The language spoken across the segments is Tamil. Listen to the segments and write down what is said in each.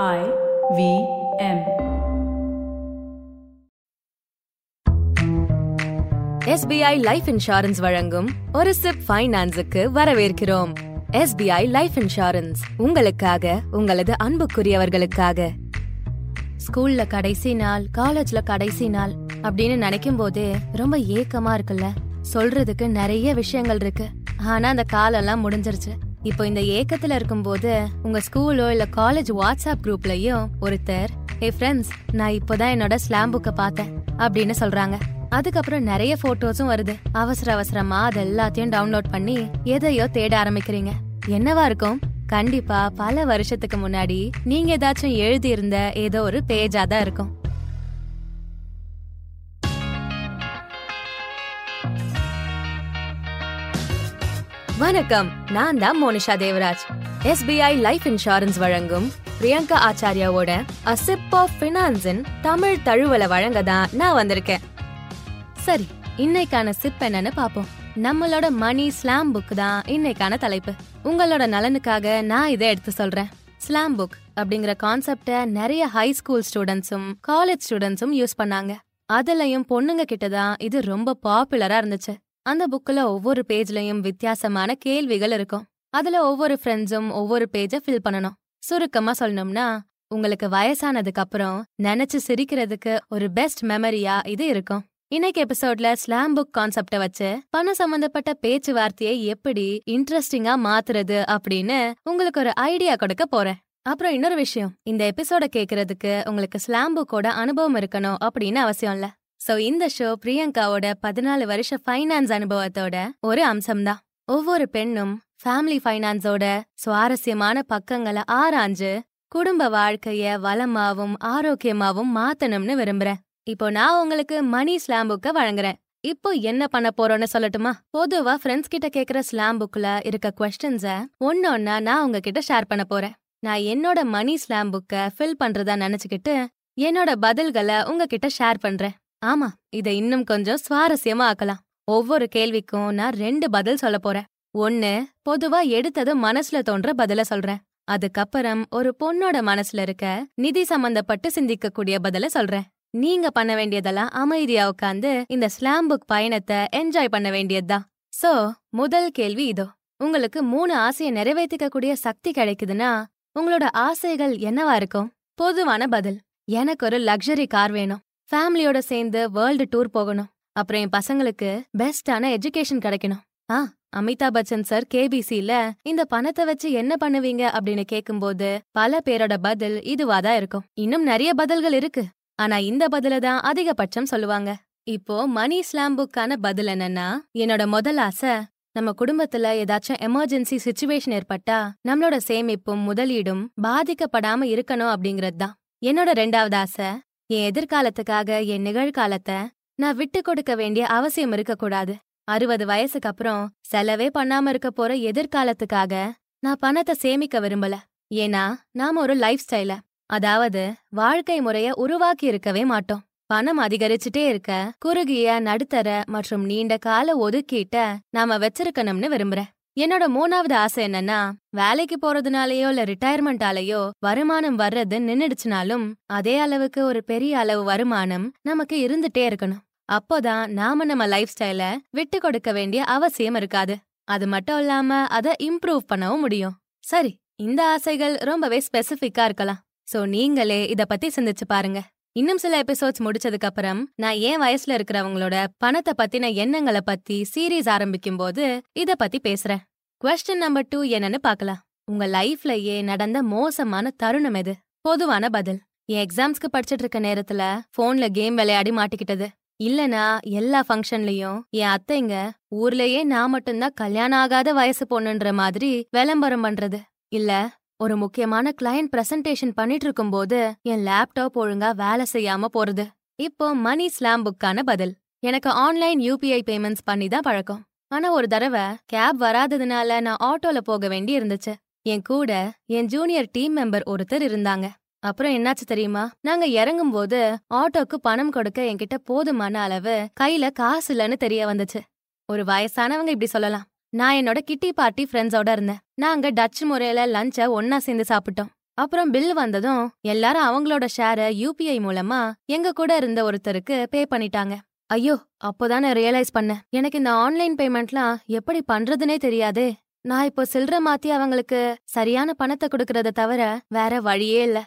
I V M. SBI life insurance வழங்கும் ஒரு சிப் ஃபைனான்ஸுக்கு வரவேற்கிறோம். எஸ்பிஐ லைஃப் இன்சூரன்ஸ் உங்களுக்காக உங்களது அன்புக்குரியவர்களுக்காக. ஸ்கூல்ல கடைசி நாள் காலேஜ்ல கடைசி நாள் அப்படின்னு நினைக்கும் போதே ரொம்ப ஏக்கமா இருக்குல்ல. சொல்றதுக்கு நிறைய விஷயங்கள் இருக்கு. ஆனா அந்த காலெல்லாம் முடிஞ்சிருச்சு. இப்போ இந்த ஏக்கத்துல இருக்கும்போது உங்க ஸ்கூலோ இல்ல காலேஜ் வாட்ஸ்அப் குரூப்லயும் ஒருத்தர் ஏ ஃப்ரெண்ட்ஸ் நான் இப்போதான் என்னோட ஸ்லாம் புக்கை பார்த்தேன் அப்படின்னு சொல்றாங்க. அதுக்கப்புறம் நிறைய போட்டோஸும் வருது. அவசர அவசரமா அது எல்லாத்தையும் டவுன்லோட் பண்ணி எதையோ தேட ஆரம்பிக்கிறீங்க. என்னவா இருக்கும்? கண்டிப்பா பல வருஷத்துக்கு முன்னாடி நீங்க ஏதாச்சும் எழுதி இருந்த ஏதோ ஒரு பேஜா தான் இருக்கும். வணக்கம். நான் தான் Monisha Devaraj. SBI life insurance வழங்கும் பிரியங்கா ஆச்சாரியாவோட அசிப் ஆஃப் பினான்ஸின் தமிழ் தழுவலை வழங்க தான் நான் வந்திருக்கேன். சரி இன்னைக்கான சிப் என்னன்னு பாப்போம் நம்மளோட மணி ஸ்லாம் புக் தான் இன்னைக்கான தலைப்பு. உங்களோட நலனுக்காக நான் இதை எடுத்து சொல்றேன். ஸ்லாம் புக் அப்படிங்கிற கான்செப்ட நிறைய ஹை ஸ்கூல் ஸ்டூடெண்ட்ஸும் காலேஜ் ஸ்டூடெண்ட்ஸும் யூஸ் பண்ணாங்க. அதுலயும் பொண்ணுங்க கிட்ட தான் இது ரொம்ப பாப்புலரா இருந்துச்சு. அந்த புக்ல ஒவ்வொரு பேஜ்லயும் வித்தியாசமான கேள்விகள் இருக்கும். அதுல ஒவ்வொரு ஃப்ரெண்ட்ஸும் ஒவ்வொரு பேஜை ஃபில் பண்ணணும். சுருக்கமா சொல்லணும்னா உங்களுக்கு வயசானதுக்கு அப்புறம் நினைச்சு சிரிக்கிறதுக்கு ஒரு பெஸ்ட் மெமரியா இது இருக்கும். இன்னைக்கு எபிசோட்ல ஸ்லாம் புக் கான்செப்ட வச்சு பணம் சம்பந்தப்பட்ட பேச்சுவார்த்தையை எப்படி இன்ட்ரெஸ்டிங்கா மாத்துறது அப்படின்னு உங்களுக்கு ஒரு ஐடியா கொடுக்க போறேன். அப்புறம் இன்னொரு விஷயம் இந்த எபிசோட கேக்குறதுக்கு உங்களுக்கு ஸ்லாம் புக்கோட அனுபவம் இருக்கணும் அப்படின்னு அவசியம் இல்லை. சோ இந்த ஷோ பிரியங்காவோட பதினாலு வருஷ ஃபைனான்ஸ் அனுபவத்தோட ஒரு அம்சம்தான். ஒவ்வொரு பெண்ணும் ஃபேமிலி ஃபைனான்ஸோட சுவாரஸ்யமான பக்கங்களை ஆராய்ஞ்சு குடும்ப வாழ்க்கைய வளமாவும் ஆரோக்கியமாவும் மாத்தணும்னு விரும்புறேன். இப்போ நான் உங்களுக்கு மணி ஸ்லாம் புக்க வழங்குறேன். இப்போ என்ன பண்ண போறோம்னு சொல்லட்டுமா? பொதுவா ஃப்ரெண்ட்ஸ் கிட்ட கேக்குற ஸ்லாம் புக்ல இருக்க கொஸ்டின்ஸ ஒன்னொன்னா நான் உங்ககிட்ட ஷேர் பண்ண போறேன். நான் என்னோட மணி ஸ்லாம் புக்க ஃபில் பண்றதா நினைச்சுக்கிட்டு என்னோட பதில்களை உங்ககிட்ட ஷேர் பண்றேன். ஆமா இதை இன்னும் கொஞ்சம் சுவாரஸ்யமா ஆக்கலாம் ஒவ்வொரு கேள்விக்கும் நான் ரெண்டு பதில் சொல்ல போறேன். ஒன்னு பொதுவா எடுத்தது மனசுல தோன்ற பதில சொல்றேன். அதுக்கப்புறம் ஒரு பொண்ணோட மனசுல இருக்க நிதி சம்பந்தப்பட்டு சிந்திக்கக்கூடிய பதில சொல்றேன். நீங்க பண்ண வேண்டியதெல்லாம் அமைதியா உட்காந்து இந்த ஸ்லாம் புக் பயணத்தை என்ஜாய் பண்ண வேண்டியதுதான். சோ முதல் கேள்வி இதோ. உங்களுக்கு மூணு ஆசையை நிறைவேற்றிக்க கூடிய சக்தி கிடைக்குதுன்னா உங்களோட ஆசைகள் என்னவா இருக்கும்? பொதுவான பதில் எனக்கு ஒரு லக்ஸரி கார் வேணும். ஃபேமிலியோட சேர்ந்து வேர்ல்டு டூர் போகணும். அப்புறம் என் பசங்களுக்கு பெஸ்டான எஜுகேஷன் கிடைக்கணும். ஆ அமிதாப் பச்சன் சார் கேபிசில இந்த பணத்தை வச்சு என்ன பண்ணுவீங்க அப்படின்னு கேக்கும்போது பல பேரோட பதில் இதுவாதான் இருக்கும். இன்னும் நிறைய பதில்கள் இருக்கு. ஆனா இந்த பதில தான் அதிகபட்சம் சொல்லுவாங்க. இப்போ மணி ஸ்லாம் புக்கான பதில் என்னன்னா என்னோட முதல் ஆசை நம்ம குடும்பத்துல ஏதாச்சும் எமர்ஜென்சி சுச்சுவேஷன் ஏற்பட்டா நம்மளோட சேமிப்பும் முதலீடும் பாதிக்கப்படாம இருக்கணும் அப்படிங்கறது தான். என்னோட ரெண்டாவது ஆசை என் எதிர்காலத்துக்காக என் நிகழ்காலத்தை நான் விட்டு கொடுக்க வேண்டிய அவசியம் இருக்கக்கூடாது. அறுபது வயசுக்கு அப்புறம் செலவே பண்ணாம இருக்க போற எதிர்காலத்துக்காக நான் பணத்தை சேமிக்க விரும்பல. ஏன்னா நாம ஒரு லைஃப் ஸ்டைல அதாவது வாழ்க்கை முறைய உருவாக்கி இருக்கவே மாட்டோம். பணம் அதிகரிச்சுட்டே இருக்க குறுகிய நடுத்தர மற்றும் நீண்ட கால ஒதுக்கீட்ட நாம வச்சிருக்கணும்னு விரும்புறேன். என்னோட மூணாவது ஆசை என்னன்னா வேலைக்கு போறதுனாலயோ இல்ல ரிட்டையர்மெண்டாலேயோ வருமானம் வர்றது நின்னுடுச்சுனாலும் அதே அளவுக்கு ஒரு பெரிய அளவு வருமானம் நமக்கு இருந்துட்டே இருக்கணும். அப்போதான் நாம நம்ம லைஃப் ஸ்டைல விட்டு கொடுக்க வேண்டிய அவசியம் இருக்காது. அது மட்டும் இல்லாம அதை இம்ப்ரூவ் பண்ணவும் முடியும். சரி இந்த ஆசைகள் ரொம்பவே ஸ்பெசிஃபிக்கா இருக்கலாம். சோ நீங்களே இத பத்தி சிந்திச்சு பாருங்க. இன்னும் சில எபிசோட்ஸ் முடிச்சதுக்கு அப்புறம் நான் ஏன் வயசுல இருக்கிறவங்களோட பணத்தை பத்தின எண்ணங்களை பத்தி சீரீஸ் ஆரம்பிக்கும் போது இத பத்தி பேசுறேன். கொஸ்டின் நம்பர் டூ என்னன்னு பாக்கலாம் உங்க லைஃப்லயே நடந்த மோசமான தருணம் எது? பொதுவான பதில். என் எக்ஸாம்ஸ்க்கு படிச்சிட்டு இருக்க நேரத்துல போன்ல கேம் விளையாடி மாட்டிக்கிட்டது. இல்லனா எல்லா ஃபங்க்ஷன்லயும் என் அத்தைங்க ஊர்லயே நான் மட்டும்தான் கல்யாணம் ஆகாத வயசு பொண்ணுன்ற மாதிரி விளம்பரம் பண்றது. இல்ல ஒரு முக்கியமான கிளையண்ட் பிரசன்டேஷன் பண்ணிட்டு இருக்கும்போது என் லேப்டாப் ஒழுங்கா வேலை செய்யாம போறது. இப்போ மணி ஸ்லாம் புக்கான பதில். எனக்கு ஆன்லைன் யூபிஐ பேமெண்ட்ஸ் பண்ணி தான் பழக்கம். ஆனா ஒரு தடவை கேப் வராததுனால நான் ஆட்டோல போக வேண்டி இருந்துச்சு. என் கூட என் ஜூனியர் டீம் மெம்பர் ஒருத்தர் இருந்தாங்க. அப்புறம் என்னாச்சு தெரியுமா? நாங்க இறங்கும் போது ஆட்டோக்கு பணம் கொடுக்க என்கிட்ட போதுமான அளவு கையில காசு இல்லைன்னு தெரிய வந்துச்சு. ஒரு வயசானவங்க இப்படி சொல்லலாம். நான் என்னோட கிட்டி பார்ட்டி ஃப்ரெண்ட்ஸோட இருந்தேன். நாங்க டச் முறையில லஞ்ச ஒன்னா சேர்ந்து சாப்பிட்டோம். அப்புறம் பில் வந்ததும் எல்லாரும் அவங்களோட ஷேரை யூபிஐ மூலமா எங்க கூட இருந்த ஒருத்தருக்கு பே பண்ணிட்டாங்க. ஐயோ அப்போதானே ரியலைஸ் பண்ணேன். எனக்கு இந்த ஆன்லைன் பேமெண்ட்லாம் எப்படி பண்றதுனே தெரியாதே. நான் இப்போ சில்லற மாத்தி அவங்களுக்கு சரியான பணத்தை கொடுக்கறத தவிர வேற வழியே இல்ல.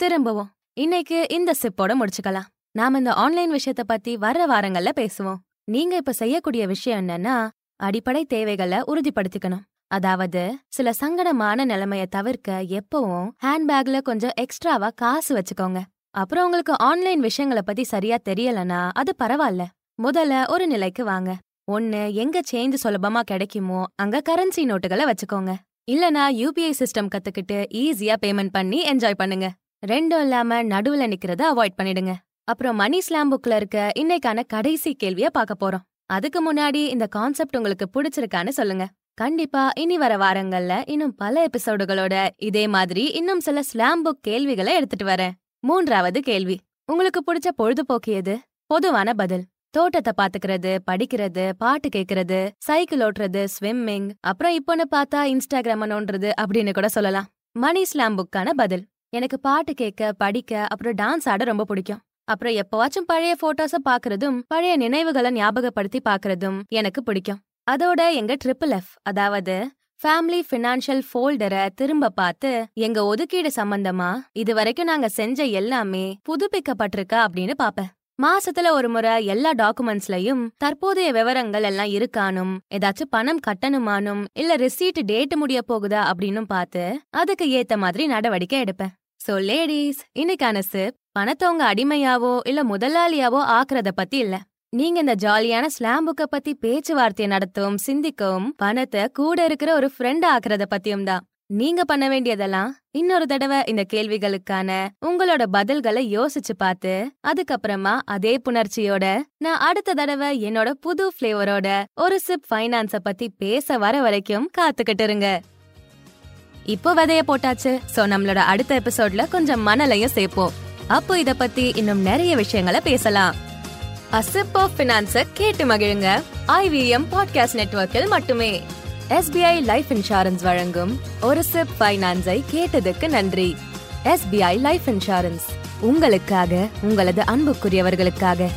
திரும்பவும். இன்னைக்கு இந்த சிப்போட முடிச்சுக்கலாம். நாம இந்த ஆன்லைன் விஷயத்த பத்தி வர்ற வாரங்கள்ல பேசுவோம். நீங்க இப்ப செய்யக்கூடிய விஷயம் என்னன்னா அடிப்படை தேவைகளை உறுதிப்படுத்திக்கணும். அதாவது சில சங்கடமான நிலைமைய தவிர்க்க எப்பவும் ஹேண்ட்பேக்ல கொஞ்சம் எக்ஸ்ட்ராவா காசு வச்சுக்கோங்க. அப்புறம் உங்களுக்கு ஆன்லைன் விஷயங்களை பத்தி சரியா தெரியலனா அது பரவாயில்ல. முதல்ல ஒரு நிலைக்கு வாங்க. ஒன்னு எங்க சேஞ்ச் சுலபமா கிடைக்குமோ அங்க கரன்சி நோட்டுகளை வச்சுக்கோங்க. இல்லனா யூபிஐ சிஸ்டம் கத்துக்கிட்டு ஈஸியா பேமெண்ட் பண்ணி என்ஜாய் பண்ணுங்க. ரெண்டும் இல்லாம நடுவுல நிக்கிறத அவாய்ட் பண்ணிடுங்க. அப்புறம் மணி ஸ்லாம் புக்ல இருக்க இன்னைக்கான கடைசி கேள்விய பார்க்க போறோம். அதுக்கு முன்னாடி இந்த கான்செப்ட் உங்களுக்கு பிடிச்சிருக்கான்னு சொல்லுங்க. கண்டிப்பா இனி வர வாரங்கள்ல இன்னும் பல எபிசோடுகளோட இதே மாதிரி இன்னும் சில ஸ்லாம் புக் கேள்விகளை எடுத்துட்டு வரேன். மூன்றாவது கேள்வி. உங்களுக்கு பிடிச்ச பொழுதுபோக்கு எது? பொதுவான பதில். தோட்டத்தை பாத்துக்கிறது படிக்கிறது பாட்டு கேக்குறது சைக்கிள் ஓட்டுறது ஸ்விம்மிங் அப்புறம் இப்போன்னு பார்த்தா இன்ஸ்டாகிராம நோண்டுறது அப்படின்னு கூட சொல்லலாம். மணி ஸ்லாம் புக்கான பதில். எனக்கு பாட்டு கேட்க படிக்க அப்புறம் டான்ஸ் ஆட ரொம்ப பிடிக்கும். அப்புறம் எப்பவாச்சும் பழைய போட்டோஸ பாக்குறதும் பழைய நினைவுகளை ஞாபகப்படுத்தி பாக்குறதும் எனக்கு பிடிக்கும். அதோட எங்க ட்ரிபிள் எஃப் அதாவது ஃபேமிலி ஃபினான்ஷியல் ஃபோல்டரை திரும்ப பார்த்து எங்க ஒதுக்கீடு சம்பந்தமா இது வரைக்கும் நாங்க செஞ்ச எல்லாமே புதுப்பிக்கப்பட்டிருக்கா அப்படின்னு பாப்பேன் மாசத்துல ஒரு முறை எல்லா டாக்குமெண்ட்ஸ்லயும் தற்போதைய விவரங்கள் எல்லாம் இருக்கானும் ஏதாச்சும் பணம் கட்டணுமானும் இல்ல ரிசீட் டேட் முடிய போகுதா அப்படின்னு பார்த்து அதுக்கு ஏத்த மாதிரி நடவடிக்கை எடுப்பேன். சோ லேடிஸ் இன்னைக்கான சிப் பணத்தை உங்க அடிமையாவோ இல்ல முதலாளியாவோ ஆக்குறத பத்தி இல்ல. நீங்க இந்த ஜாலியான ஸ்லாம் புக்க பத்தி பேச்சுவார்த்தையை நடத்தவும் சிந்திக்கவும் பணத்தை கூட இருக்கிற ஒரு ஃப்ரெண்ட் ஆக்குறத பத்தியும் தான். நீங்க பண்ண வேண்டியதெல்லாம் இன்னொரு தடவை இந்த கேள்விகளுக்கான உங்களோட பதில்களை யோசிச்சு பார்த்து அதுக்கப்புறமா அதே புணர்ச்சியோட நான் அடுத்த தடவை என்னோட புது ஃபிளேவரோட ஒரு சிப் ஃபைனான்ஸ பத்தி பேச வர வரைக்கும் காத்துக்கிட்டு இருங்க. இப்போ விதைய போட்டாச்சு. சோ நம்மளோட அடுத்த எபிசோட்ல கொஞ்சம் மணலையும் சேர்ப்போம். அப்போ இத பத்தி இன்னும் நிறைய விஷயங்களை பேசலாம். அசிப் ஆஃப் பினான்ஸ கேட்டு மகிழுங்க. ஐவிஎம் பாட்காஸ்ட் நெட்வொர்க்கில் மட்டுமே. எஸ்பிஐ லைஃப் இன்சூரன்ஸ் வழங்கும் ஒரு சிப் ஃபைனான்ஸை கேட்டதுக்கு நன்றி. எஸ்பிஐ லைஃப் இன்சூரன்ஸ் உங்களுக்காக உங்களது அன்புக்குரியவர்களுக்காக.